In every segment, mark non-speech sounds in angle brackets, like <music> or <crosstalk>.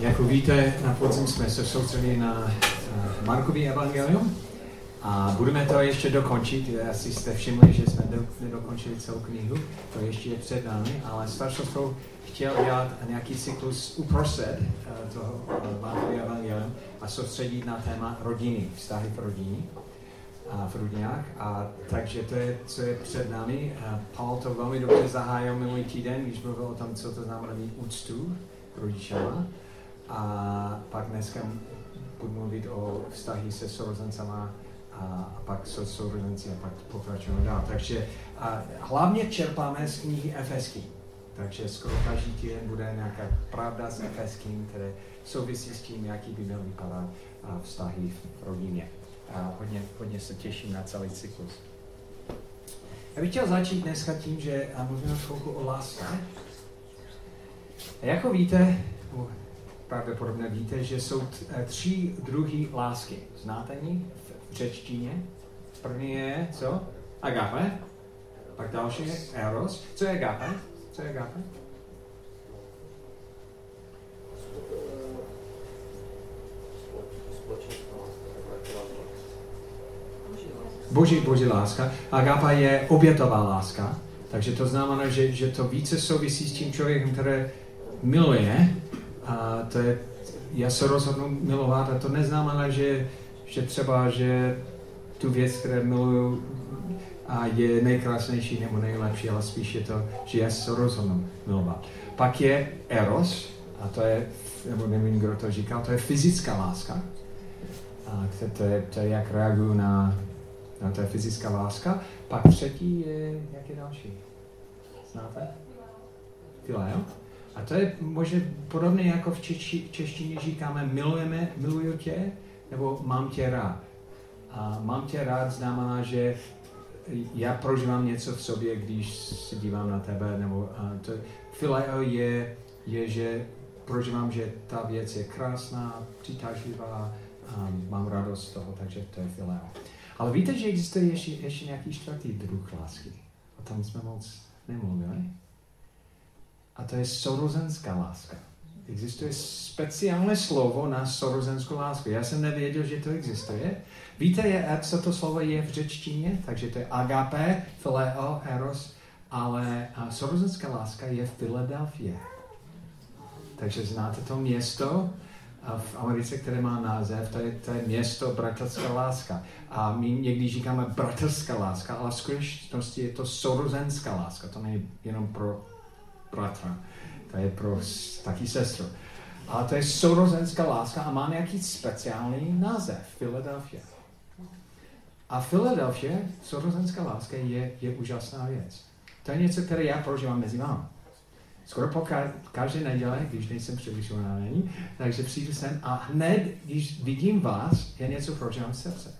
jako víte, na podzim jsme se soustředili na Markový evangelium a budeme to ještě dokončit. Asi jste všimli, že jsme nedokončili celou knihu, to ještě je před námi, ale staršovskou chtěl dělat nějaký cyklus uprostřed uh, toho uh, Markový evangelium a soustředit na téma rodiny, vztahy v rodině a v rodinách. A takže to je, co je před námi. Paul to velmi dobře zahájil minulý týden, když mluvil o tom, co to znamená mít úctu rodičama. A pak dneska budu mluvit o vztahy se sourozencama a pak se sourozenci a pak pokračujeme dál. Takže a hlavně čerpáme z knihy Efesky. Takže skoro každý týden bude nějaká pravda s Efeským, které souvisí s tím, jaký by měl vypadat vztahy v rodině. A hodně, hodně se těším na celý cyklus. Já bych chtěl začít dneska tím, že mluvíme chvilku o lásce. A jako víte, pravděpodobně víte, že jsou eh, tři druhy lásky. Znáte ní v řečtině? První je, co? Agape. Pak další je eros. Co je agape? Co je agape? Boží, boží láska. Agapa je obětová láska. Takže to znamená, že, že to více souvisí s tím člověkem, který miluje, a to je, já se rozhodnu milovat a to neznamená, že, že třeba, že tu věc, kterou miluju, a je nejkrásnější nebo nejlepší, ale spíš je to, že já se rozhodnu milovat. Pak je eros, a to je, nebo nevím, kdo to říkal, to je fyzická láska. A to, to, je, to je, jak reaguju na, na to je fyzická láska. Pak třetí je, jak je další? Znáte? Fileo? A to je možná podobné jako v češi, češtině říkáme milujeme, miluju tě, nebo mám tě rád. A mám tě rád znamená, že já prožívám něco v sobě, když se dívám na tebe, nebo a to, fileo je, je, že prožívám, že ta věc je krásná, přitažlivá, a mám radost z toho, takže to je fileo. Ale víte, že existuje ještě, ještě nějaký čtvrtý druh lásky? O tom jsme moc nemluvili. A to je sorozenská láska. Existuje speciální slovo na sorozenskou lásku. Já jsem nevěděl, že to existuje. Víte, co to slovo je v řečtině? Takže to je agape, phileo, eros, ale sorozenská láska je v Filadelfii. Takže znáte to město v Americe, které má název, to je, to je město bratrská láska. A my někdy říkáme bratrská láska, ale v skutečnosti je to sorozenská láska. To není jenom pro bratra, to je pro taky sestru. Ale to je sourozenská láska a má nějaký speciální název, Philadelphia. A Philadelphia, sourozenská láska, je, je úžasná věc. To je něco, které já prožívám mezi vámi. Skoro po ka- každé neděle, když nejsem příliš unavený, takže přijdu sem a hned, když vidím vás, já něco prožívám v srdce.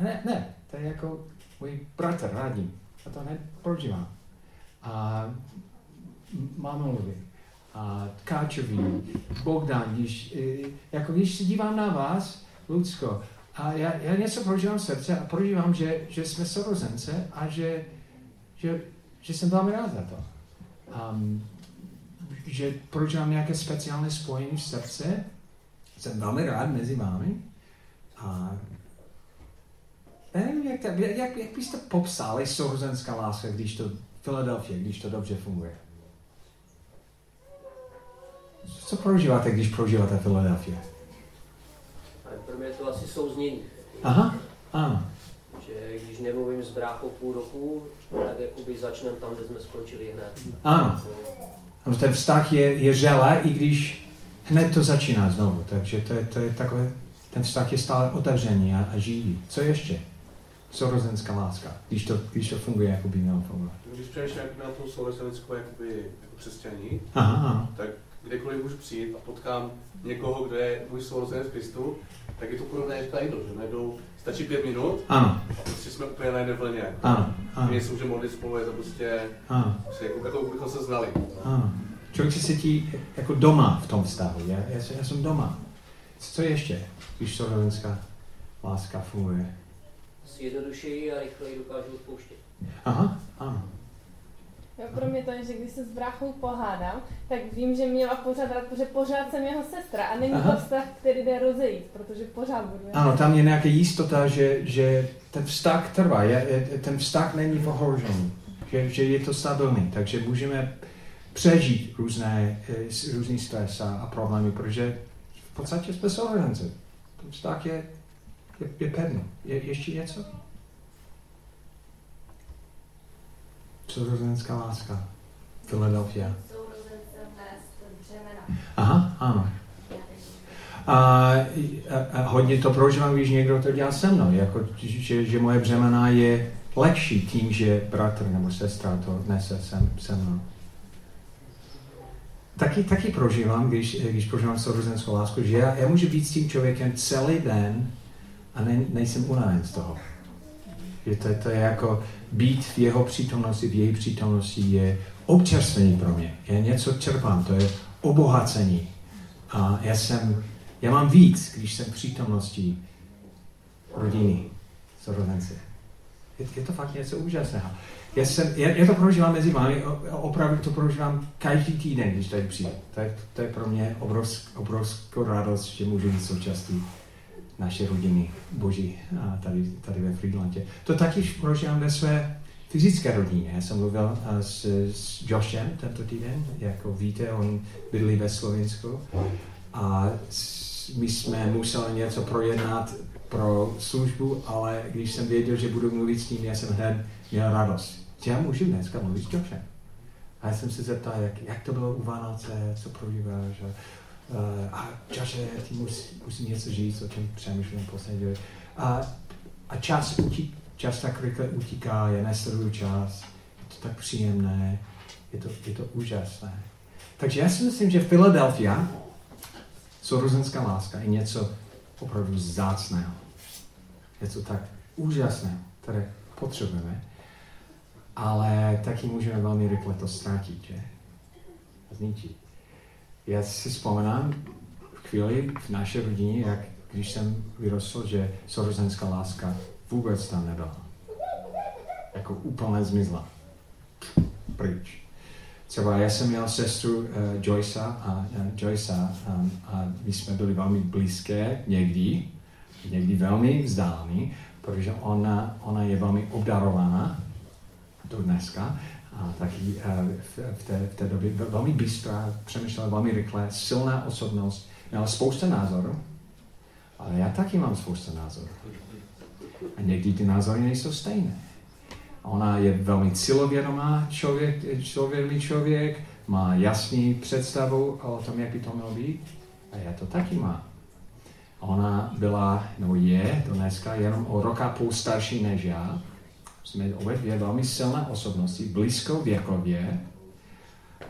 Ne, ne, to je jako můj bratr, radím. A to hned prožívám. A Mamolovi, a Tkáčový, Bogdan, když, e, jako když se dívám na vás, Lucko, a já, já něco prožívám v srdce a prožívám, že, že jsme sorozence a že, že, že jsem velmi rád za to. Um, že prožívám nějaké speciální spojení v srdce, jsem velmi rád mezi vámi a nevím, jak, jak, jak byste popsali sourozenská láska, když to Filadelfie, když to dobře funguje. Co prožíváte, když prožíváte Filadelfie? Pro mě je to asi souznění. Aha, ano. Že když nemluvím s bráchou půl roku, tak jakoby začneme tam, kde jsme skončili hned. Ano. No, ten vztah je, je želé, i když hned to začíná znovu. Takže to je, to je takové, ten vztah je stále otevřený a, a živý. Co ještě? Sorozenská láska, když to, když to funguje, jako by mělo fungovat. Když přemýšlím na tu sorozenskou jakoby, jako křesťaní, Aha, ano. tak kdekoliv můžu přijít a potkám někoho, kdo je můj sourozenec v Kristu, tak je to podobné jako tady že najednou stačí pět minut ano. a prostě jsme úplně na jedné vlně. Ano, ano. Mě se může modlit spolu, je to prostě, ano. prostě jako, jako bychom se znali. Ano. Člověk se cítí jako doma v tom vztahu. Já, já, jsem, já jsem doma. Co ještě, když sourozenská láska funguje? Jednodušeji a rychleji dokážu odpouštět. Aha, ano. Jo, pro mě to je, že když se s bráchou pohádám, tak vím, že mě má pořád rád, protože pořád jsem jeho sestra a není Aha. to vztah, který jde rozejít, protože pořád budu Ano, tam je nějaká jistota, že, že ten vztah trvá, je, je, ten vztah není v ohrožení, že, že je to stabilní, takže můžeme přežít různé, eh, různý stres a, a problémy, protože v podstatě jsme sourozenci. Ten vztah je, je, je pevný. Je ještě něco? Sourozenská láska. Philadelphia. Aha, ano. A, a, a hodně to prožívám, když někdo to dělá se mnou, jako, že, že moje břemena je lehčí tím, že bratr nebo sestra to nese se, se mnou. Taky, taky prožívám, když, když prožívám sourozenskou lásku, že já, já můžu být s tím člověkem celý den a ne, nejsem unaven z toho. Že to, to je jako být v jeho přítomnosti, v její přítomnosti je občerstvení pro mě. Já něco čerpám, to je obohacení. A já jsem, já mám víc, když jsem v přítomnosti rodiny, sourozenci. Je, je to fakt něco úžasného. Já, jsem, já, já to prožívám mezi vámi, opravdu to prožívám každý týden, když tady přijdu. To je, to je pro mě obrovsk, obrovskou radost, že můžu být součástí naší rodiny Boží a tady, tady ve Friedlandě. To taky prožívám ve své fyzické rodině. Já jsem mluvil s, s Joshem tento týden, jako víte, on bydlí ve Slovensku a my jsme museli něco projednat pro službu, ale když jsem věděl, že budu mluvit s ním, já jsem hned měl radost. Já můžu dneska mluvit s Joshem. A já jsem se zeptal, jak, jak to bylo u Vánoce, co prožíváš. A Joše, ty musí, musí něco říct, o čem přemýšlím poslední době. A, a čas, utí, čas tak rychle utíká, já nesleduju čas, je to tak příjemné, je to, je to úžasné. Takže já si myslím, že Philadelphia, sourozenská láska, je něco opravdu vzácného. Něco tak úžasného, které potřebujeme, ale taky můžeme velmi rychle to ztratit, že? Zničit. Já si vzpomínám v chvíli v naší rodině, jak když jsem vyrostl, že sourozenská láska vůbec tam nebyla. Jako úplně zmizla. Pryč. Třeba já jsem měl sestru uh, Joyce a, uh, Joyce um, a my jsme byli velmi blízké někdy, někdy velmi vzdálený, protože ona, ona je velmi obdarovaná do dneska a taky uh, v, té, v té době velmi bystrá, přemýšlela velmi rychle, silná osobnost, měla spousta názorů, ale já taky mám spousta názorů. A někdy ty názory nejsou stejné. Ona je velmi cílovědomá člověk, člověk, člověk, má jasný představu o tom, jak by to mělo být. A já to taky mám. Ona byla, no je dneska jenom o rok a půl starší než já. Jsme obě dvě velmi silné osobnosti, blízko věkově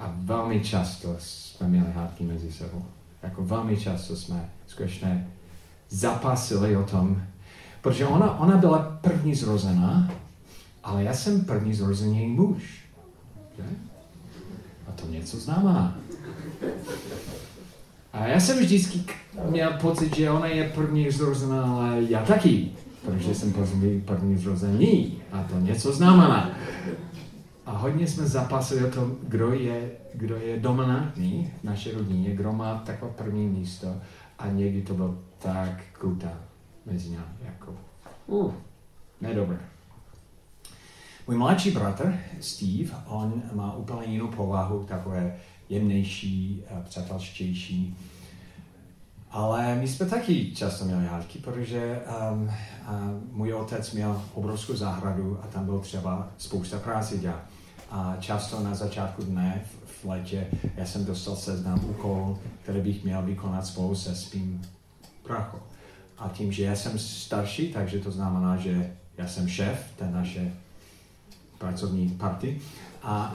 a velmi často jsme měli hádky mezi sebou. Jako velmi často jsme skutečně zapasili o tom, protože ona, ona byla první zrozená, ale já jsem první zrozený muž. Že? A to něco znamená. A já jsem vždycky měl pocit, že ona je první zrozená, ale já taky, protože jsem první, první zrozený. A to něco znamená. A hodně jsme zapasili o tom, kdo je, kdo je dominantní v naší rodině, kdo má takové první místo. A někdy to bylo tak krutá mezi námi, jako, uh, nedobré. Můj mladší bratr, Steve, on má úplně jinou povahu, takové jemnější, a přátelštější. Ale my jsme taky často měli hádky, protože um, a můj otec měl obrovskou zahradu a tam byl třeba spousta práce dělat. A často na začátku dne v, v létě já jsem dostal seznam úkolů, které bych měl vykonat spolu se svým bráchou. A tím, že já jsem starší, takže to znamená, že já jsem šéf té naše pracovní party. A,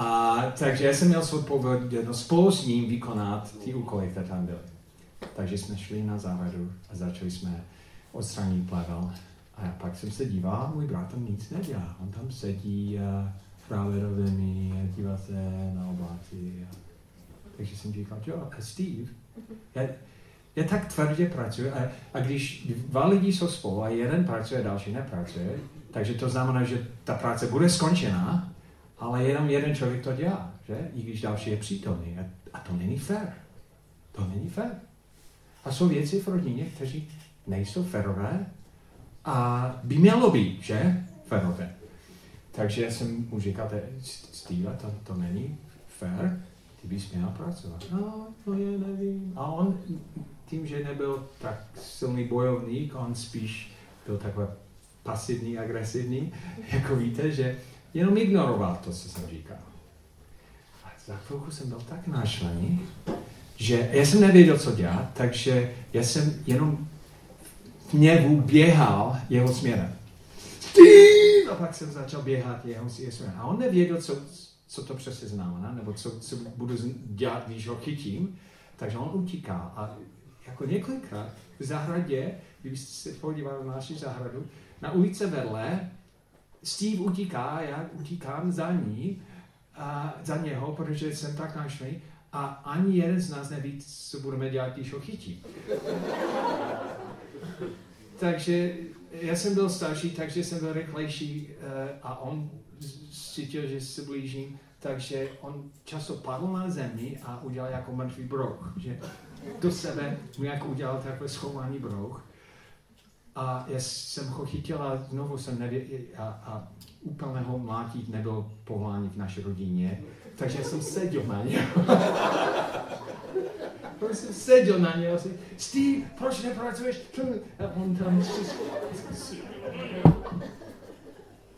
a takže já jsem měl zodpovědnost spolu s ním vykonat ty úkoly, které tam byly. Takže jsme šli na zahradu a začali jsme odstranit plevel. A pak jsem se díval můj bratr nic nedělá. On tam sedí a hrále roviny a dívá se na obláky. A... Takže jsem říkal, jo, a Steve, já, já tak tvrdě pracuji a, a když dva lidi jsou spolu a jeden pracuje další nepracuje, takže to znamená, že ta práce bude skončená Ale jenom jeden člověk to dělá, že? I když další je přítomný. A, to není fér. To není fér. A jsou věci v rodině, kteří nejsou férové a by mělo být, že? Férové. Takže jsem mu říkal, Steve, to, to není fér, ty bys měl pracovat. No, to je, nevím. A on tím, že nebyl tak silný bojovník, on spíš byl takový pasivní, agresivní, <laughs> jako víte, že jenom ignoroval to, co jsem říkal. A za chvilku jsem byl tak nášlený, že já jsem nevěděl, co dělat, takže já jsem jenom v něvu běhal jeho směrem. A pak jsem začal běhat jeho směrem. A on nevěděl, co, co to přesně znamená, nebo co, co budu dělat, když ho chytím. Takže on utíká. A jako několikrát v zahradě, kdybyste se podívali na naši zahradu, na ulice vedle, Steve utíká, já utíkám za ní, a za něho, protože jsem tak našli, a ani jeden z nás neví, co budeme dělat, když ho chytí. <laughs> takže já jsem byl starší, takže jsem byl rychlejší uh, a on cítil, že se blížím, takže on často padl na zemi a udělal jako mrtvý brouch, že do sebe mu jako udělal takové schovaný brouch. A já jsem ho chytil a znovu jsem nevěděl, a, a úplného mlátit nebyl povolání v naší rodině, takže jsem seděl na něj. <laughs> jsem seděl na něj a jsem, Steve, proč nepracuješ? A on tam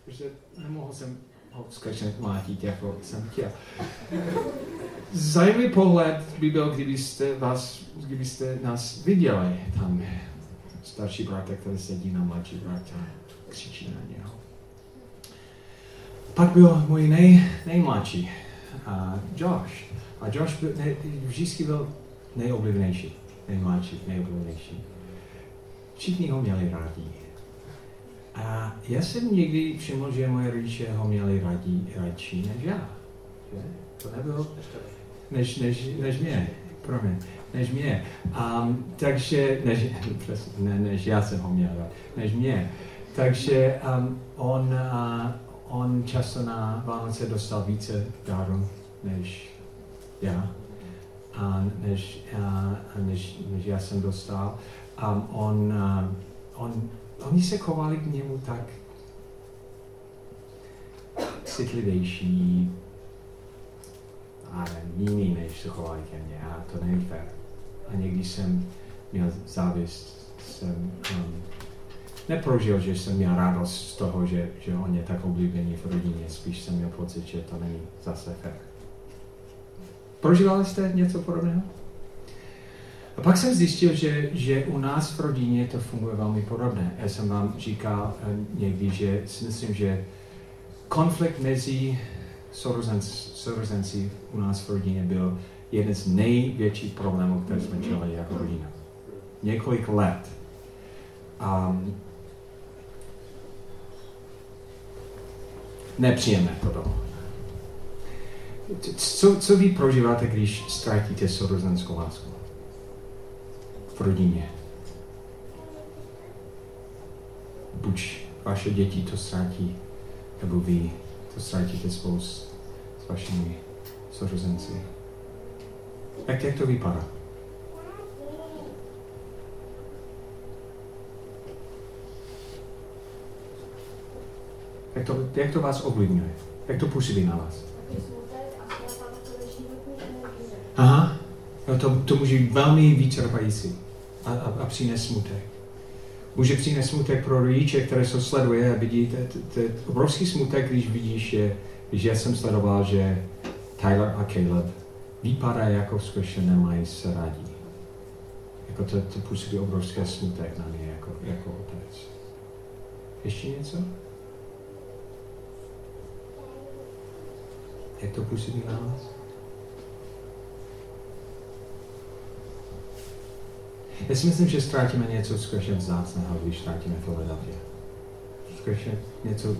protože nemohl jsem ho skutečně mlátit, jako jsem chtěl. Zajímavý pohled by byl, kdybyste, vás, kdybyste nás viděli tam. Starší bratr, který sedí na mladší bratra, křičí na něho. Pak byl můj nej, nejmladší, uh, Josh. A Josh byl, ne, vždycky byl nejoblivnější, nejmladší, nejoblivnější. Všichni ho měli rádi. A já jsem někdy všiml, že moje rodiče ho měli radí, radši než já. Že? To nebylo než, než, než mě, promiň, než mě. Um, takže, než, <laughs> ne, než já jsem ho měl než mě. Takže um, on, uh, on často na Vánoce dostal více darů než já, a než, a, než, než já jsem dostal. Um, on, uh, on, oni se chovali k němu tak citlivější, a jiný, než se chovali ke mně. A to není fér. A někdy jsem měl závist, jsem um, neprožil, že jsem měl radost z toho, že, že on je tak oblíbený v rodině. Spíš jsem měl pocit, že to není zase fér. Prožívali jste něco podobného? A pak jsem zjistil, že, že u nás v rodině to funguje velmi podobně. Já jsem vám říkal eh, někdy, že si myslím, že konflikt mezi sourozenci u nás v rodině byl jeden z největších problémů, které jsme čelili jako rodina. Několik let. Um, nepříjemné to bylo. Co, co vy prožíváte, když ztratíte sourozenskou lásku v rodině? Buď vaše děti to ztratí, nebo vy to ztratíte spolu s vašimi sourozenci. Jak, jak to vypadá? Jak to, jak to vás ovlivňuje? Jak to působí na vás? Aha, no to, to může být velmi vyčerpající a, a, a přinést smutek může přinést smutek pro rodiče, které se sleduje a vidí, to je obrovský smutek, když vidíš, že, já jsem sledoval, že Tyler a Caleb vypadá jako skutečně nemají se rádi. Jako to, to působí obrovský smutek na mě jako, jako otec. Ještě něco? Jak to působí na vás? Já si myslím, že ztratíme něco skutečně vzácného, když ztratíme Philadelphia. Skutečně něco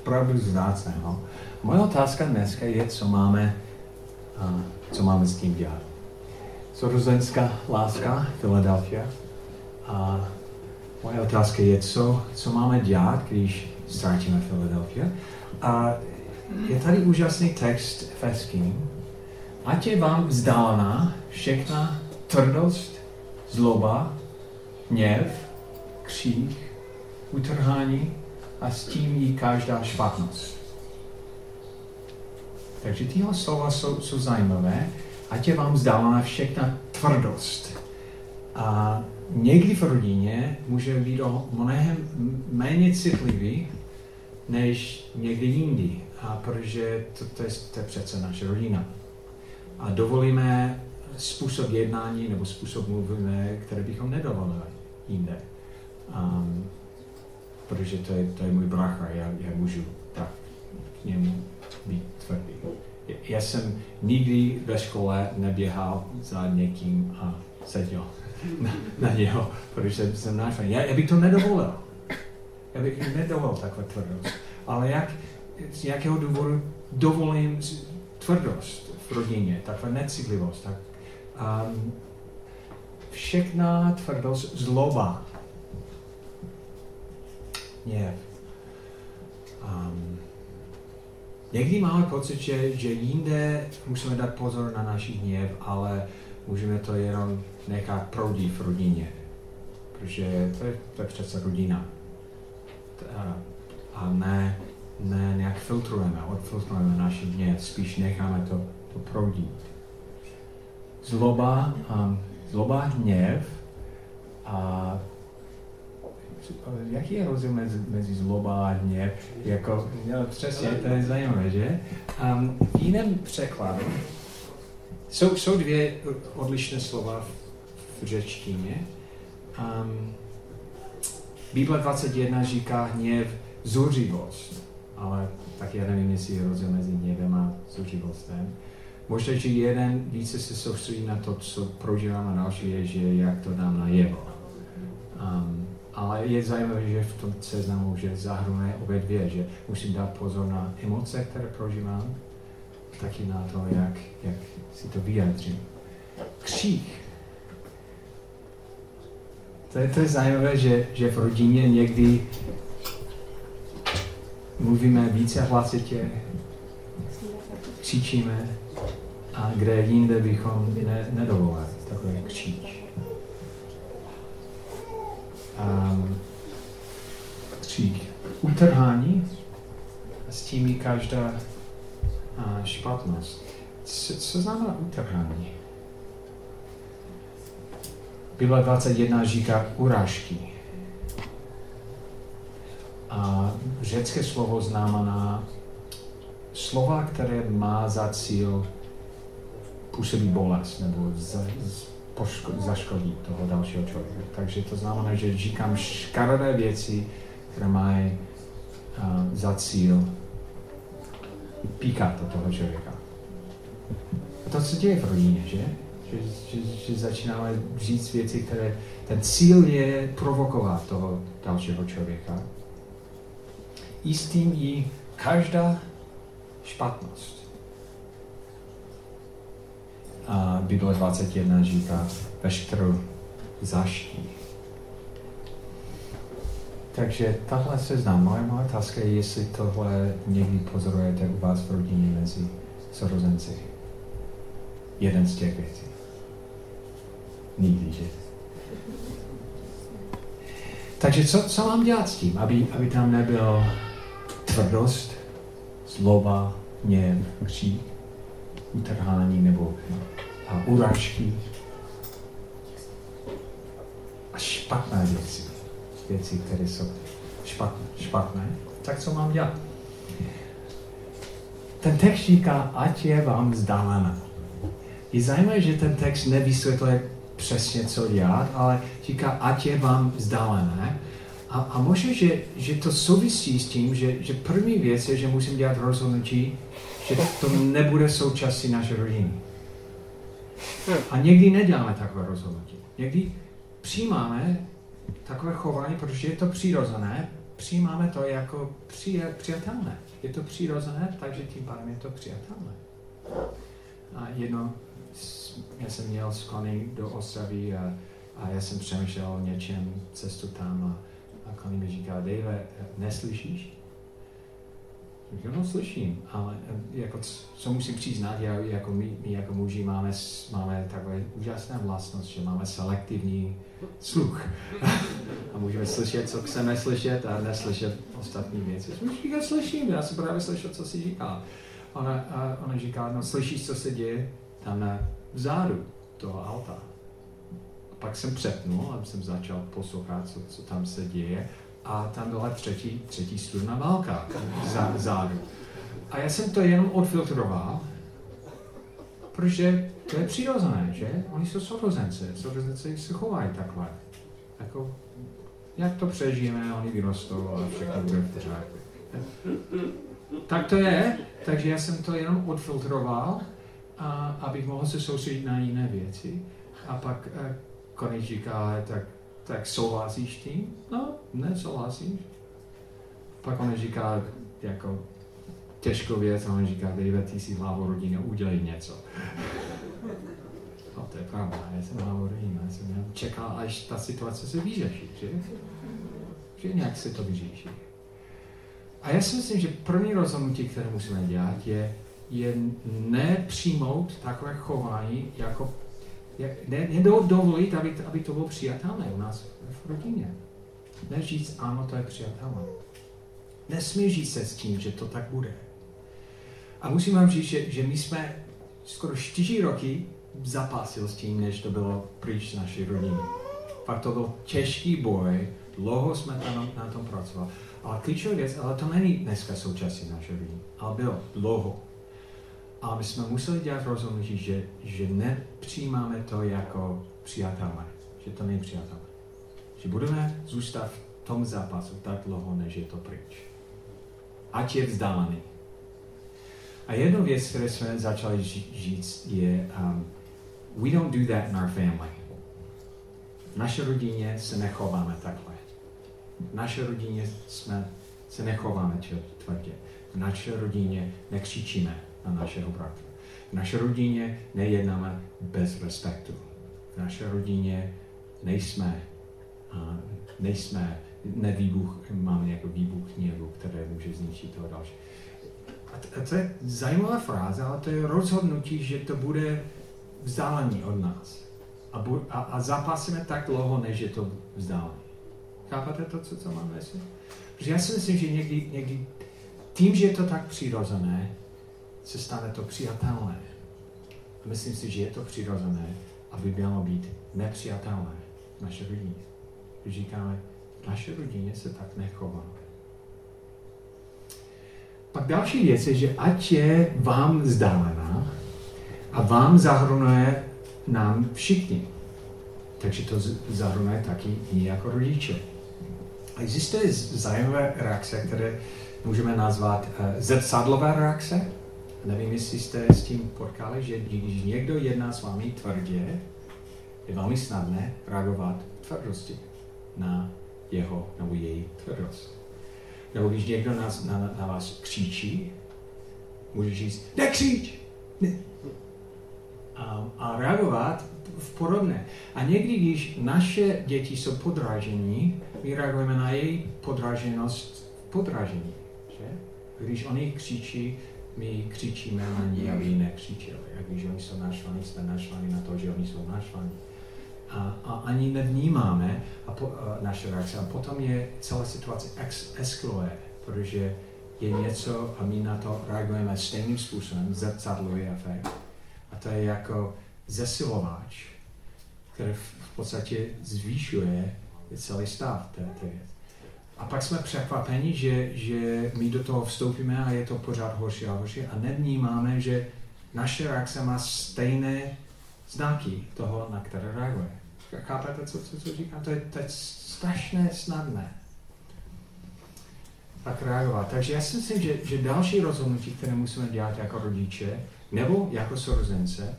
opravdu vzácného. Moje otázka dneska je, co máme, uh, co máme s tím dělat. Sorozenská láska, Philadelphia. A moje otázka je, co, co máme dělat, když ztratíme Philadelphia. A je tady úžasný text efeským. Ať je vám vzdálená všechna tvrdost, zloba, hněv, křích, utrhání a s tím jí každá špatnost. Takže tyhle slova jsou, jsou zajímavé. Ať je vám vzdálená všechna tvrdost. A někdy v rodině může být o mnohem méně citlivý, než někdy jindy. A protože to, to, je, to je přece naše rodina. A dovolíme způsob jednání nebo způsob mluvíme, které bychom nedovolili jinde. Um, protože to je, to je můj bracha, já, já můžu tak k němu být tvrdý. Já jsem nikdy ve škole neběhal za někým a seděl na, na něho, protože jsem nášel. Já, já bych to nedovolil. Já bych nedovolil takové tvrdost. Ale jak, z jakého důvodu dovolím tvrdost v rodině, takové necitlivost, tak um, všechna tvrdost zloba hněv. Um, někdy máme pocit, že, že jinde musíme dát pozor na náš hněv, ale můžeme to jenom nechat proudit v rodině. Protože to je, to je přece rodina. A, ne, ne nějak filtrujeme, odfiltrujeme náš hněv, spíš necháme to, to proudit. Zloba, um, zloba, hněv a jaký je rozdíl mezi, mezi zloba a hněv? Jako, no, přesně, to je zajímavé, že? Um, v jiném překladu jsou, jsou dvě odlišné slova v, v řečtině. Um, Bible 21 říká hněv zuřivost, ale tak já nevím, jestli je rozdíl mezi hněvem a zuřivostem. Možná, že jeden více se soustředí na to, co prožívám a další je, že jak to dám na jevo. Um, ale je zajímavé, že v tom seznamu, že zahrnuje obě dvě, že musím dát pozor na emoce, které prožívám, taky na to, jak, jak si to vyjádřím. Křích. To je, to je zajímavé, že, že v rodině někdy mluvíme více hlasitě, křičíme, a kde jinde bychom ne, nedovolili takový kříč um, tří utrhání a s tím je každá uh, špatnost. Co, co znamená utrhání? Bible 21 říká urážky. A řecké slovo znamená slova, které má za cíl působit bolest nebo z, z, poško- zaškodí toho dalšího člověka. Takže to znamená, že říkám škaredé věci, které mají uh, za cíl píkat toho člověka. A to se děje v rodině, že? Že, že, že začínáme říct věci, které ten cíl je provokovat toho dalšího člověka. I s tím i každá špatnost a Bible 21 říká veškerou zaští. Takže tahle seznam, moje moje otázka je, jestli tohle někdy pozorujete u vás v rodině mezi sorozenci. Jeden z těch věcí. Nikdy, že? Takže co, co mám dělat s tím, aby, aby tam nebyl tvrdost, zloba, hněv, křík, utrhání nebo a a špatné věci. Věci, které jsou špatné, špatné. Tak co mám dělat? Ten text říká, ať je vám vzdálená. Je zajímavé, že ten text nevysvětluje přesně, co dělat, ale říká, ať je vám vzdálené. A, a možná, že, že to souvisí s tím, že, že první věc je, že musím dělat rozhodnutí, že to nebude součástí naší rodiny. A někdy neděláme takové rozhodnutí. Někdy přijímáme takové chování, protože je to přirozené, přijímáme to jako přijatelné. Je to přirozené, takže tím pádem je to přijatelné. A jedno, já jsem měl sklony do Ostravy a, a já jsem přemýšlel o něčem cestu tam a, a Connie mi říká, Dave, neslyšíš? Říkám, no slyším, ale eh, jako, co musím přiznat, já, jako my, my jako muži máme, máme takové úžasné vlastnost, že máme selektivní sluch. <laughs> a můžeme slyšet, co chceme slyšet a neslyšet ostatní věci. Já slyším, já jsem právě slyšel, co si říká. Ona, a ona říká, no slyšíš, co se děje tam na vzadu toho auta. A pak jsem přepnul a jsem začal poslouchat, co, co tam se děje a tam byla třetí, třetí struna válka za, zádu. A já jsem to jenom odfiltroval, protože to je přirozené, že? Oni jsou sourozence, sourozence se chovají takhle. Jako, jak to přežijeme, oni vyrostou a všechno bude v. Tak to je, takže já jsem to jenom odfiltroval, a, abych mohl se soustředit na jiné věci. A pak eh, konec říká, tak tak souhlasíš tím? No, nesouhlasíš. Pak on říká, jako těžkou věc, a on říká, David, ty jsi hlavu rodiny, udělej něco. No to je pravda, já jsem hlavu rodiny, já jsem čekal, až ta situace se vyřeší, že? Že nějak se to vyřeší. A já si myslím, že první rozhodnutí, které musíme dělat, je, je nepřijmout takové chování jako ne, nedovolit, aby, aby to bylo přijatelné u nás v rodině. Neříct, ano, to je přijatelné. Nesmí se s tím, že to tak bude. A musím vám říct, že, že my jsme skoro čtyři roky zapásil s tím, než to bylo pryč z naší rodiny. Fakt to byl těžký boj, dlouho jsme tam na tom pracovali. Ale klíčová věc, ale to není dneska součástí naší rodiny, ale bylo dlouho. A my jsme museli dělat rozhodnutí, že, že nepřijímáme to jako přijatelné, že to není přijatelné. Že budeme zůstat v tom zápasu tak dlouho, než je to pryč. Ať je vzdálený. A jednu věc, které jsme začali říct, je um, we don't do that in our family. V naší rodině se nechováme takhle. V naší rodině jsme, se nechováme tvrdě. V naší rodině nekřičíme na našeho bratra. V naší rodině nejednáme bez respektu. V naší rodině nejsme, uh, nejsme nevýbuch, máme jako výbuch hněvu, které může zničit toho další. A to je zajímavá fráze, ale to je rozhodnutí, že to bude vzdálený od nás. A, bu, a, a zápasíme tak dlouho, než je to vzdálený. Chápete to, co, co mám mysli? Protože já si myslím, že někdy, někdy tím, že je to tak přirozené, se stane to přijatelné. A myslím si, že je to přirozené, aby mělo být nepřijatelné v naší rodině. Říkáme, v naší rodině se tak nechováme. Pak další věc je, že ať je vám vzdálená a vám zahrnuje nám všichni. Takže to zahrnuje taky i jako rodiče. A existuje zajímavé reakce, které můžeme nazvat uh, zrcadlové reakce. Nevím, jestli jste s tím potkali, že když někdo jedná s vámi tvrdě, je velmi snadné reagovat tvrdosti na jeho nebo její tvrdost. Nebo když někdo na, na, na vás křičí, může říct, nekřič! Ne. A, a reagovat v podobné. A někdy, když naše děti jsou podražení, my reagujeme na její podraženost v podražení. Že? Když oni křičí, my křičíme na ní, aby nekřičeli. A když oni jsou naštvaní, jsme naštvaní na to, že oni jsou naštvaní. A, a ani nevnímáme a po, a naše reakce. A potom je celá situace ex, eskaluje, protože je něco a my na to reagujeme stejným způsobem, zrcadluje efekt. A to je jako zesilováč, který v podstatě zvýšuje celý stav té, té věci. A pak jsme překvapeni, že, že my do toho vstoupíme a je to pořád horší a horší a nevnímáme, že naše reakce má stejné znaky toho, na které reaguje. Chápete, co, co, co říkám? To je, to je strašné snadné. Tak reagovat. Takže já si myslím, že, že další rozhodnutí, které musíme dělat jako rodiče, nebo jako sorozence,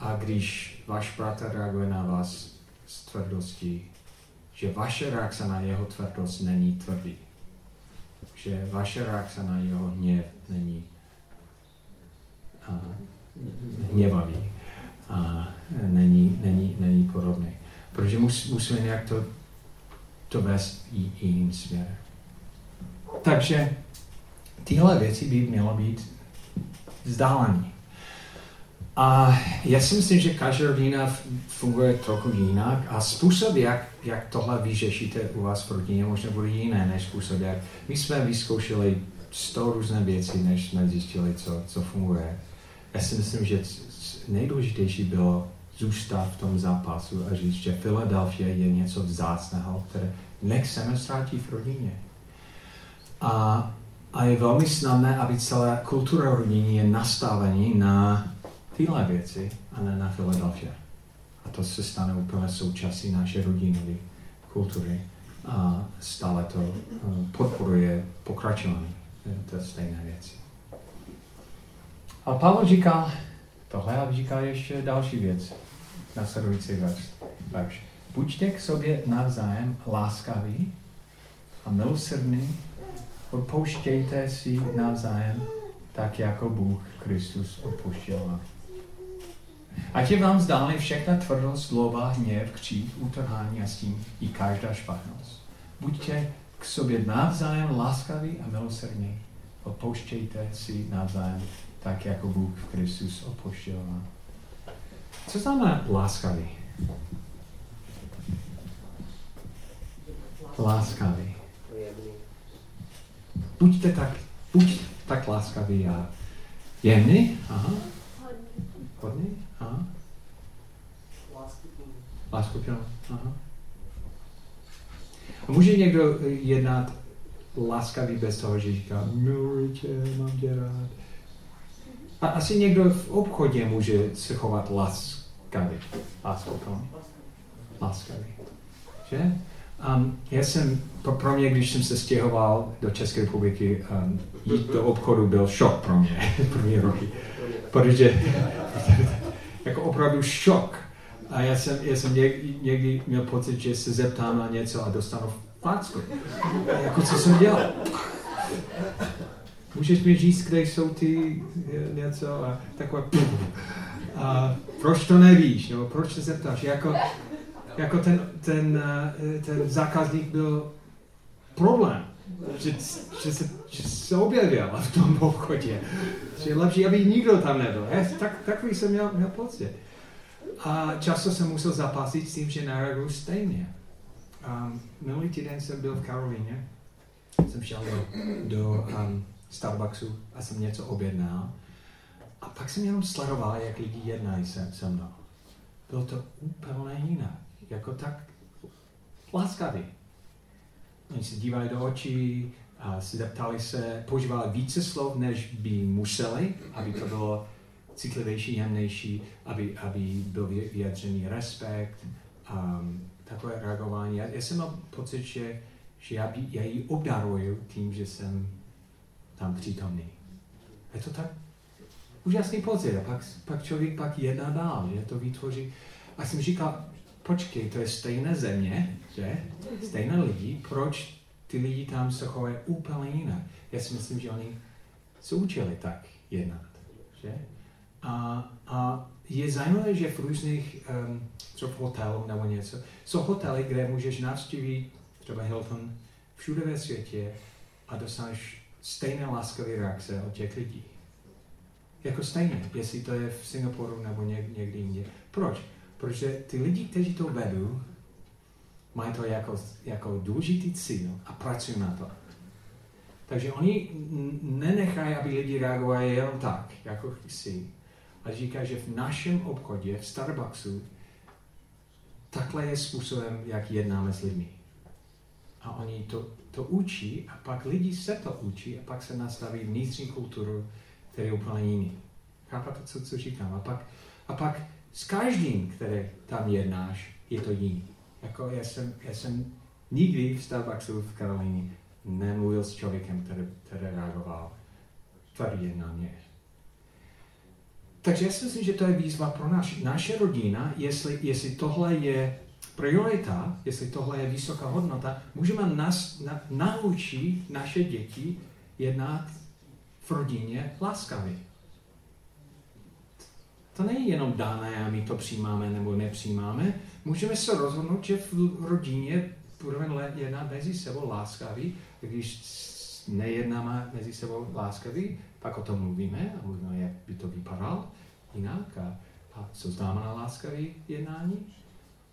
a když váš bratr reaguje na vás s tvrdostí, že vaše reakce na jeho tvrdost není tvrdý. Že vaše reakce na jeho hněv není uh, hněvavý. A není, není, není podobný. Protože mus, musíme nějak to, to vést i, jiným směrem. Takže tyhle věci by mělo být vzdálené. A já si myslím, že každá rodina funguje trochu jinak a způsob, jak, jak tohle vyřešíte u vás v rodině, možná bude jiné než způsob, jak my jsme vyzkoušeli sto různé věci, než jsme zjistili, co, co funguje. Já si myslím, že nejdůležitější bylo zůstat v tom zápasu a říct, že Philadelphia je něco vzácného, které nechceme ztratit v rodině. A, a je velmi snadné, aby celá kultura rodiny je nastavený na tyhle věci a ne na Philadelphia. A to se stane úplně součástí naší rodinové kultury a stále to eh, podporuje pokračování té stejné věci. A Pavel říkal tohle a říká ještě další věc. Nasledující verš. Buďte k sobě navzájem láskaví a milosrdní, odpouštějte si navzájem, tak jako Bůh Kristus odpouštěl vám. Ať je vám zdále všechna tvrdost, slova, hněv, křik, utrhání a s tím i každá špatnost. Buďte k sobě navzájem láskaví a milosrdní. Odpouštějte si navzájem, tak jako Bůh Kristus odpouštěl vám. Co znamená láskavý? Láskavý. Buďte tak, buď tak láskavý a jemný. Aha. Hodný. Aha. Láskuplný. Aha. A může někdo jednat láskavý bez toho, že říká, miluji tě, mám tě rád. A asi někdo v obchodě může se chovat. Láskuplný. Láskavý. Že? Um, já jsem, pro mě, když jsem se stěhoval do České republiky, um, jít do obchodu byl šok pro mě, <laughs> první roky. Protože <laughs> jako opravdu šok. A já jsem, já jsem někdy, někdy měl pocit, že se zeptám na něco a dostanu facku. Jako co jsem dělal? Můžeš mi říct, kde jsou ty něco a takové a proč to nevíš, nebo proč se zeptáš? Jako, jako ten, ten, ten zákazník byl problém, že, že, se, že se objevil v tom obchodě. Že je lepší, aby nikdo tam nebyl. Já, tak, takový jsem měl, měl pocit. A často jsem musel zapasit s tím, že nereaguju stejně. Um, minulý týden jsem byl v Karolíně, jsem šel do, do um, Starbucksu a jsem něco objednal. A pak jsem jenom sledoval, jak lidi jednají se, se mnou. Bylo to úplně jinak. Jako tak láskavý. Oni se dívali do očí, a zeptali se, používali více slov, než by museli, aby to bylo citlivější, jemnější, aby, aby byl vyjadřený respekt, um, takové reagování. Já, já jsem měl pocit, že, že já, já ji obdaruju tím, že jsem tam přítomný. Je to tak úžasný pocit. A pak, pak člověk pak jedná dál, že to vytvoří. A jsem říkal, počkej, to je stejné země, že? Stejné lidi, proč ty lidi tam se chovají úplně jinak? Já si myslím, že oni se učili tak jednat, že? A, a je zajímavé, že v různých, um, třeba v nebo něco, jsou hotely, kde můžeš navštívit třeba Hilton všude ve světě a dostaneš stejné láskavé reakce od těch lidí. Jako stejně, jestli to je v Singapuru nebo někdy jinde. Proč? Protože ty lidi, kteří to vedou, mají to jako, jako důležitý cíl a pracují na to. Takže oni nenechají, aby lidi reagovali jenom tak, jako chci. A říká, že v našem obchodě, v Starbucksu, takhle je způsobem, jak jednáme s lidmi. A oni to, to učí a pak lidi se to učí a pak se nastaví vnitřní kulturu, který je úplně jiný. Chápáte, co, co říkám? A pak, a pak s každým, který tam jednáš, je to jiný. Jako já jsem, já jsem nikdy v Starbucksu v Karolíně nemluvil s člověkem, který, který reagoval tvrdě na mě. Takže já si myslím, že to je výzva pro naš, naše rodina, jestli, jestli tohle je priorita, jestli tohle je vysoká hodnota, můžeme nás, na, naučit naše děti jednat v rodině láskavě. To není jenom dané a my to přijímáme nebo nepřijímáme. Můžeme se rozhodnout, že v rodině budeme jednat mezi sebou láskavý, když nejednáme mezi sebou láskavý, pak o tom mluvíme a mluvíme, jak by to vypadalo jinak a, a co znamená láskavý jednání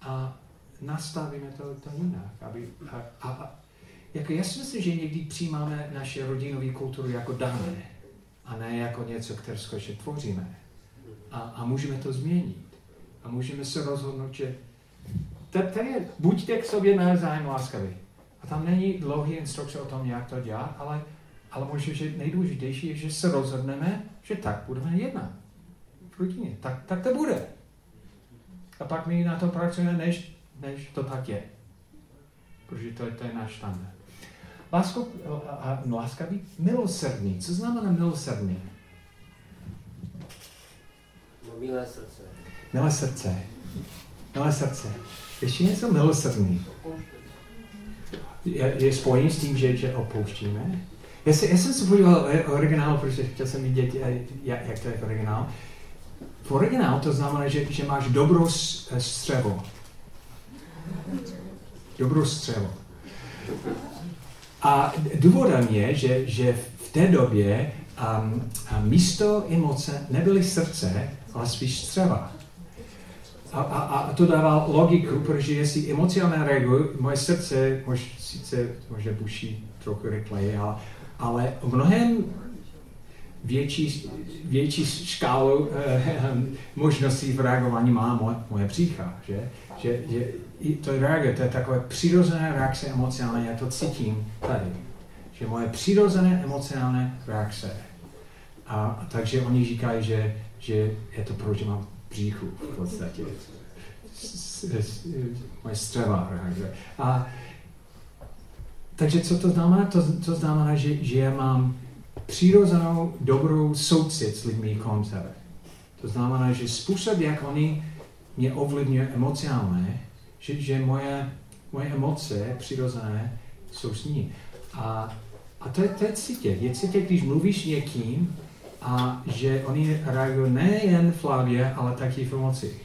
a nastavíme to, to jinak. Aby, a, a, a, jako já si myslím, že někdy přijímáme naše rodinové kulturu jako dané a ne jako něco, které skutečně tvoříme. A, a můžeme to změnit. A můžeme se rozhodnout, že to je, buďte k sobě navzájem láskaví. A tam není dlouhý instrukce o tom, jak to dělat, ale, ale možná, že nejdůležitější je, že se rozhodneme, že tak budeme jednat v rodině. Tak, tak to bude. A pak my na to pracujeme, než, než to tak je. Protože to, to je náš standard. Lásko, a, a láskavý, milosrdný. Co znamená milosrdný? No, milé srdce. Milé srdce. Milé srdce. Ještě něco milosrdný. Je, je spojený s tím, že, že opouštíme. Já, se, já jsem se podíval o originálu, protože chtěl jsem vidět, jak, jak to je v originálu. V originálu to znamená, že, že máš dobrou střevo. Dobrou střevo. A důvodem je, že, že v té době um, místo emoce nebyly srdce, ale spíš střeva. A, a, a to dává logiku, protože jestli emocionálně reaguju, moje srdce mož, sice možná buší trochu rychleji, ale, ale mnohem větší, větší škálu eh, <laughs> možností v reagování má moje, moje přícha, že? Že, že to je reaguje, to je takové přirozené reakce emocionální, já to cítím tady, že moje přirozené emocionální reakce. A, a takže oni říkají, že, že je to proč, mám bříchu v podstatě. Moje střeva reaguje. A, takže co to znamená? To, to znamená, že, že já mám přirozenou dobrou soucit s lidmi kolem sebe. To znamená, že způsob, jak oni mě ovlivňují emocionálně, že, že moje, moje emoce přirozené jsou s ní. A, a to je, to je. Je cítit, když mluvíš někým a že oni reagují nejen v hlavě, ale taky v emocích.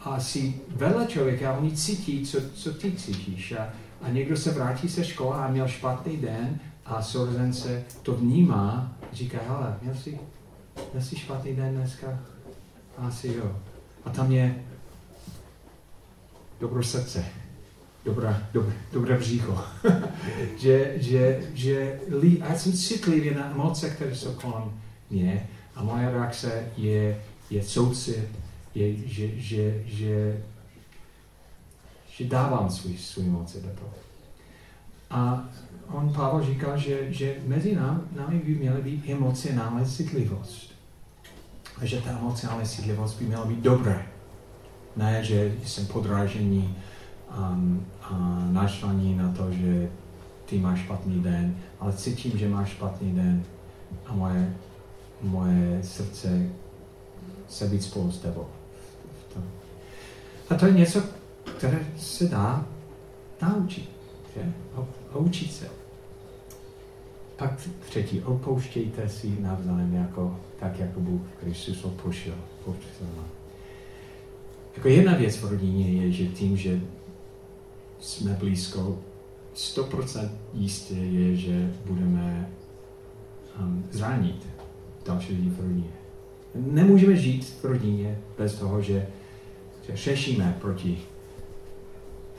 A si vedle člověka oni cítí, co, co ty cítíš. A, a někdo se vrátí se školy a měl špatný den a sourozence to vnímá, říká, hele, měl jsi, měl jsi špatný den dneska? Asi jo. A tam je dobro srdce, dobrá, dobré, dobré břícho. <laughs> že, že, že lí, já jsem citlivý na emoce, které jsou kolem mě a moje reakce je, je soucit, je, že, že, že, že dávám svůj, svůj emoce do toho. A on Pavel říká, že, že mezi nám, námi by měla být emocionální citlivost. A že ta emocionální citlivost by měla být dobré. Ne, že jsem podrážení um, a naštvaní na to, že ty máš špatný den, ale cítím, že máš špatný den a moje, moje srdce se být spolu s tebou. A to je něco, které se dá naučit. Že? A učit se. Pak třetí, opouštějte si navzájem jako, tak, jako Bůh Kristus opouštěl. Jako jedna věc v rodině je, že tím, že jsme blízko, 100% jistě je, že budeme um, zranit další lidi v rodině. Nemůžeme žít v rodině bez toho, že, že řešíme proti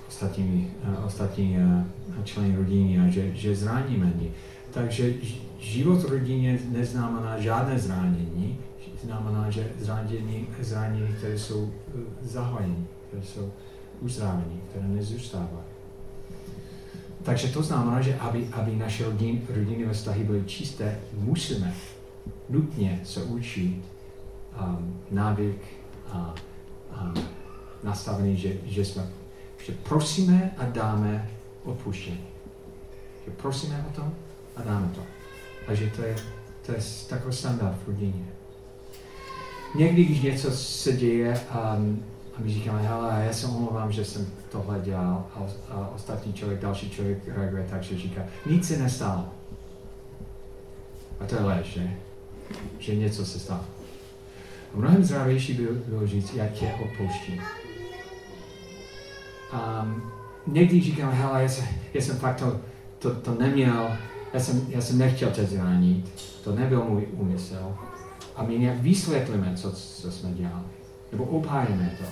ostatními, ostatní uh, členy rodiny a že, že zraníme ní. Takže život v rodině neznamená žádné zranění, znamená, že zranění, zranění které jsou eh, zahojení, které jsou uzdravení, které nezůstávají. Takže to znamená, že aby, aby naše rodin, rodinné vztahy byly čisté, musíme nutně se učit um, návyk a um, nastavení, že, že jsme že prosíme a dáme odpuštění. Že prosíme o tom a dáme to. A že to je, to je takový standard v rodině někdy, když něco se děje a, a my říkáme, hele, já se omlouvám, že jsem tohle dělal a, a ostatní člověk, další člověk reaguje tak, že říká, nic se nestalo. A to je lež, že? Že něco se stalo. A mnohem zdravější bylo, bylo říct, já tě odpouštím. Um, někdy říkám, hele, já, se, já jsem fakt to, to, to neměl, já jsem, já jsem nechtěl tě zranit, to nebyl můj úmysl. A my nějak vysvětlíme, co, co jsme dělali. Nebo obhájíme to.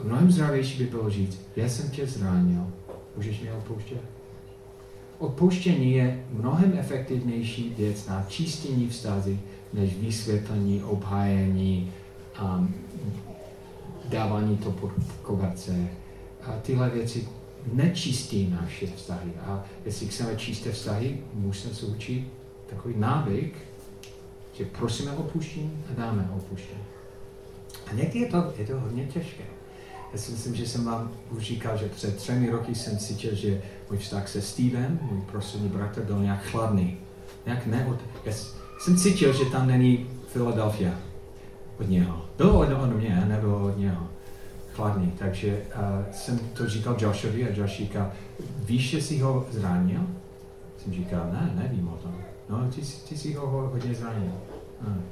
A mnohem zdravější by bylo říct, já jsem tě zranil, můžeš mě odpouštět? Odpouštění je mnohem efektivnější věc na čistění vztazy, než vysvětlení, obhájení, um, dávání to pod koberce. A tyhle věci nečistí naše vztahy. A jestli chceme čisté vztahy, musíme se učit takový návyk, že prosíme o opuštění a dáme opuštění. A někdy je to, je to hodně těžké. Já si myslím, že jsem vám už říkal, že před třemi roky jsem cítil, že můj vztah se Stevem, můj prostřední bratr, byl nějak chladný. Nějak neod... Já jsem cítil, že tam není Philadelphia od něho. Bylo od, od mě, nebylo od něho chladný. Takže uh, jsem to říkal Joshovi a Josh říkal, víš, že jsi ho zranil? Jsem říkal, ne, nevím o tom. No, ty, ty jsi ho hodně zranil. Hmm.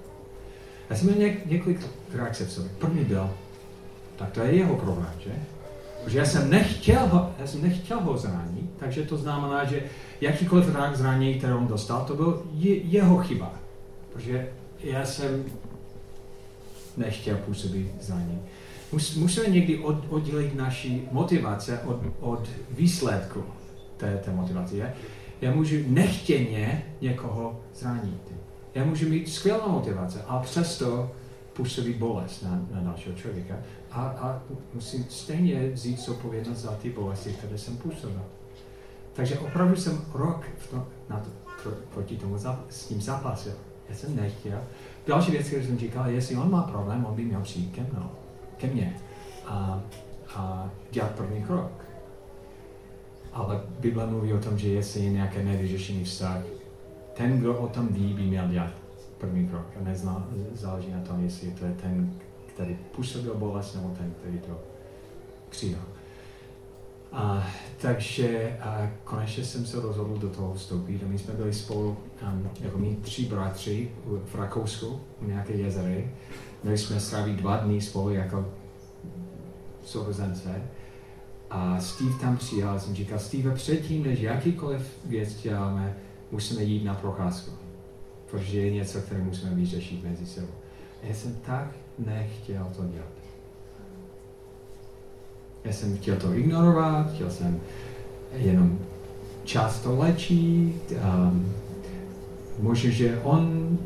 Já jsem měl něk, několik reakcí v sobě. První byl, tak to je jeho problém, že? Protože já jsem nechtěl ho, já jsem nechtěl ho zranit, takže to znamená, že jakýkoliv rak zranění, které on dostal, to byl je, jeho chyba. Protože já jsem nechtěl působit zranění. Mus, musíme někdy od, oddělit naši motivace od, od výsledku té, té motivace. Já, já můžu nechtěně někoho zranit. Já můžu mít skvělou motivaci, a přesto působí bolest na, na dalšího člověka. A, a musím stejně vzít zodpovědnost za ty bolesti, které jsem působil. Takže opravdu jsem rok v to, na to, pro, proti tomu za, s tím zápasil. Já jsem nechtěl. Další věc, kterou jsem říkal, jestli on má problém, on by měl přijít ke mnou, ke mně a, a dělat první krok. Ale Bible mluví o tom, že jestli je nějaké nevyřešený vztah, ten, kdo o tom ví, by měl dělat první krok. A nezná, záleží na tom, jestli to je ten, který působil bolest, nebo ten, který to přijal. A, takže a konečně jsem se rozhodl do toho vstoupit a my jsme byli spolu, um, jako mý tři bratři v Rakousku, u nějaké jezery. Měli jsme strávit dva dny spolu jako sourozence. A Steve tam přijel a jsem říkal, Steve, předtím, než jakýkoliv věc děláme, musíme jít na procházku. Protože je něco, které musíme vyřešit mezi sebou. Já jsem tak nechtěl to dělat. Já jsem chtěl to ignorovat, chtěl jsem jenom čas to léčit, um, možná, že on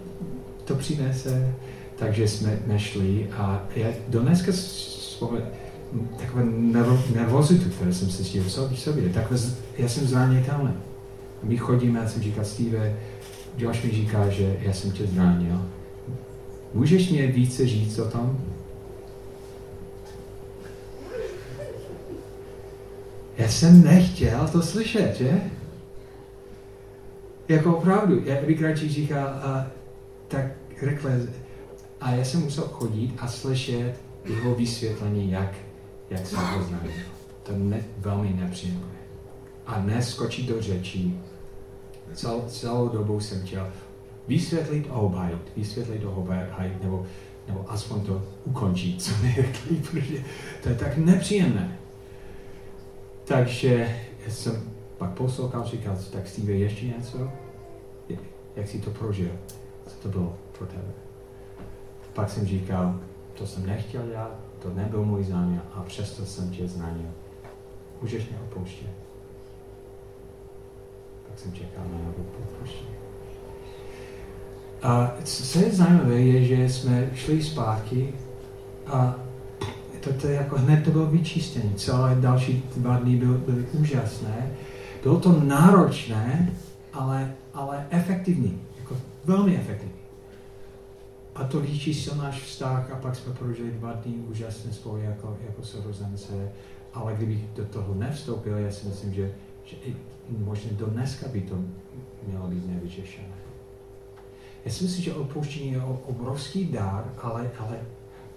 to přinese, takže jsme nešli a já do dneska takové nervozitu, které jsem se cítil v sobě, takové, já jsem zranitelný. My chodíme, já jsem říkal, Steve, Josh mi říká, že já jsem tě zranil. Můžeš mě více říct o tom? Já jsem nechtěl to slyšet, že? Jako opravdu, já bych radši říkal, a, tak rekle, a já jsem musel chodit a slyšet jeho vysvětlení, jak, jak se ho zranil. To ne, velmi nepříjemné. A neskočit do řečí. Cel, celou dobu jsem chtěl vysvětlit a obhájit, vysvětlit a obhájit, nebo, nebo aspoň to ukončit co nejrychleji, protože to je tak nepříjemné. Takže jsem pak poslouchal, říkal, tak Steve, ještě něco? Jak jsi to prožil? Co to bylo pro tebe? Pak jsem říkal, to jsem nechtěl dělat, to nebyl můj záměr a přesto jsem tě zranil. Můžeš mě opouštět. Tak jsem čekal na jeho odpuštění. A co je zajímavé, je, že jsme šli zpátky a to, to jako hned to bylo vyčistění. Celé další dva dny byly, byly úžasné. Bylo to náročné, ale, ale efektivní. Jako velmi efektivní. A to vyčistil náš vztah a pak jsme prožili dva dny úžasné spolu jako, jako sourozence. Ale kdybych do toho nevstoupil, já si myslím, že, že i možná do dneska by to mělo být nevyřešené. Já si myslím, že odpouštění je obrovský dár, ale, ale,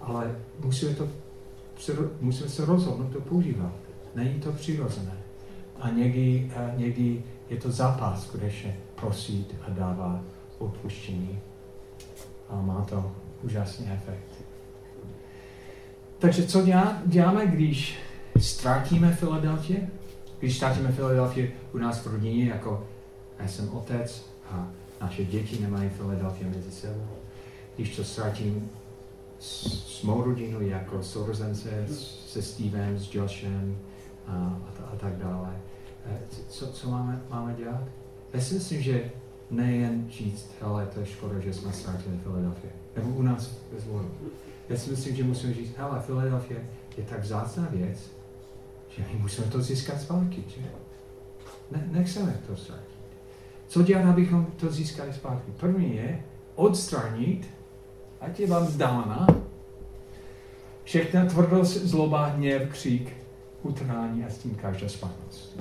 ale musíme to musíme se rozhodnout to používat. Není to přirozené. A někdy, někdy je to zápas, skutečně prosit a dávat odpuštění. A má to úžasný efekt. Takže co děláme, když ztratíme Filadelfii? Když ztratíme Filadelfii u nás v rodině jako Já jsem otec a naše děti nemají Filadelfia mezi sebou. Když to ztratím s, s mou rodinou jako sourozence, se Stevem, s Joshem a, a, a tak dále. Eh, co, co máme, máme dělat? Já si myslím, že nejen říct, hele, to je škoda, že jsme ztratili Filadelfii. Nebo u nás ve zvoru. Já si myslím, že musíme říct, hele, Filadelfie je tak vzácná věc, že my musíme to získat zpátky, že? Ne, nechceme to ztratit. Co dělat, abychom to získali zpátky? První je odstranit, ať je vám vzdálená, všechna tvrdost, zloba, hněv, křík, utrání a s tím každá špatnost.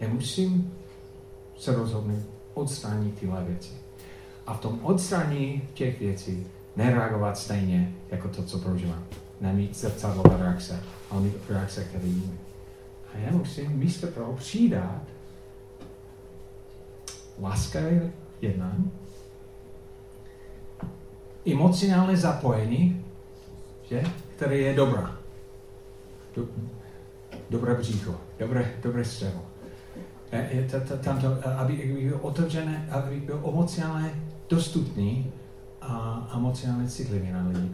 Já musím se rozhodnout odstranit tyhle věci. A v tom odstranění těch věcí nereagovat stejně jako to, co prožívám. Nemít zrcadlová reakce, ale mít reakce, které jiné. A já musím místo toho přidat laskavé jednání, emocionální zapojení, že? které je dobrá. Do, dobré břícho, dobré, dobré střevo. Tam to, aby byl otevřené, aby byl emocionálně dostupný a emocionálně citlivý na lidi.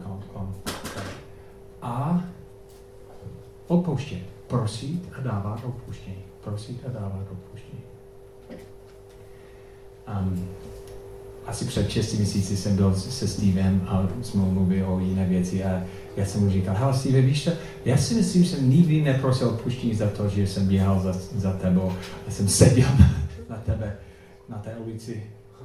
A odpouštět. Prosit a dávat odpuštění. Prosit a dávat odpuštění. Um, asi před 6 měsíci jsem byl se Stevem a jsme mluvili o jiné věci a já jsem mu říkal, hele Steve, víš to, já si myslím, že jsem nikdy neprosil odpuštění za to, že jsem běhal za, za tebou a jsem seděl na tebe na té ulici.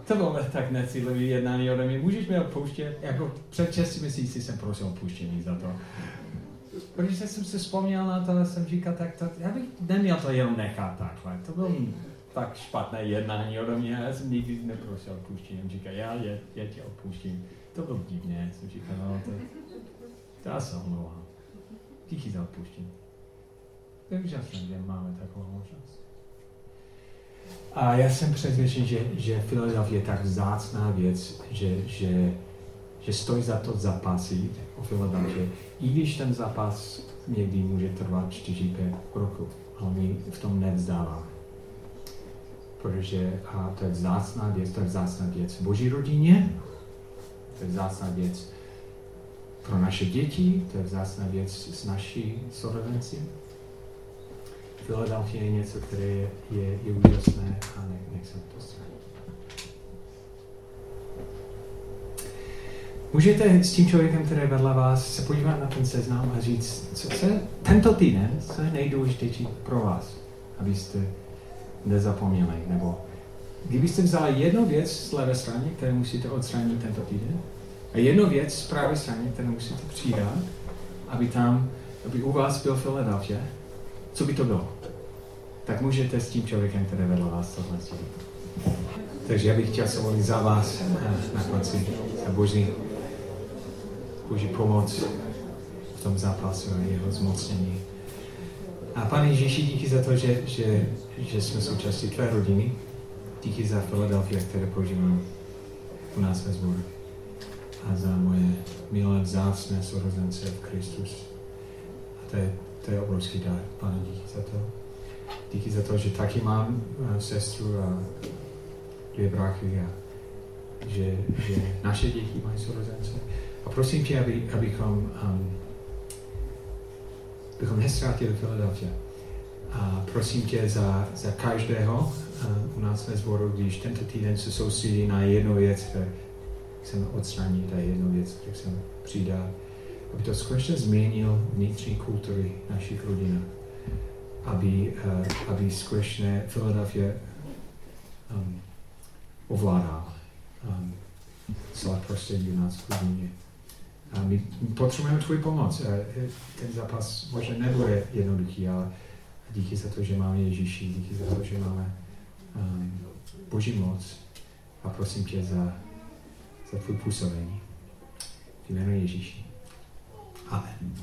To bylo tak necílivý jednání ode mě. Můžeš mi odpouštět? Jako před 6 měsíci jsem prosil odpuštění za to. Protože jsem se vzpomněl na to jsem říkal, tak to, já bych neměl to jenom nechat takhle. To bylo tak špatné jednání ode mě, já jsem nikdy neprosil odpuštění. On říká, já, já, já tě odpuštím. To bylo divně, jsem říkal, no to, to já se omlouvám. Díky za odpuštění. To je úžasné, že máme takovou možnost. A já jsem přesvědčen, že, že Philadelphia je tak vzácná věc, že, že, že stojí za to zapasit o Philadelphia. I když ten zápas někdy může trvat 4-5 roku, ale my v tom nevzdáváme protože a to je vzácná věc, to je vzácná věc v boží rodině, to je vzácná věc pro naše děti, to je vzácná věc s naší sourozenci. Philadelphia je něco, které je, je, úžasné a ne, nechceme to ztratit. Můžete s tím člověkem, který je vedle vás, se podívat na ten seznam a říct, co se tento týden, co je nejdůležitější pro vás, abyste nezapomněli. Nebo kdybyste vzali jednu věc z levé strany, kterou musíte odstranit tento týden, a jednu věc z pravé strany, kterou musíte přidat, aby tam, aby u vás byl Philadelphia, co by to bylo? Tak můžete s tím člověkem, který vedle vás tohle Takže já bych chtěl se za vás na konci, za Boží, Boží pomoc v tom zápasu a jeho zmocnění. A Pane Ježíši, díky za to, že, že, že jsme součástí tvé rodiny. Díky za Philadelphia, které prožívám u nás ve sboru. A za moje milé vzácné sorozence v Kristus. A to je, to je obrovský dar. Pane, díky za to. Díky za to, že taky mám uh, sestru a dvě bráchy a že, že naše děti mají sorozence. A prosím tě, aby, abychom um, bychom nestratili Philadelphia. A prosím tě za, za každého u nás ve sboru, když tento týden se soustředí na jednu věc, kterou chceme odstranit a jednu věc, kterou chceme přidat, aby to skutečně změnil vnitřní kultury našich rodin. Aby, uh, aby skutečně Philadelphia um, ovládal um, celé prostředí u nás v rodině. A my potřebujeme tvůj pomoc. Ten zápas možná nebude jednoduchý, ale díky za to, že máme Ježíši, díky za to, že máme um, Boží moc a prosím tě za, za tvůj působení. V jménu Ježíši. Amen.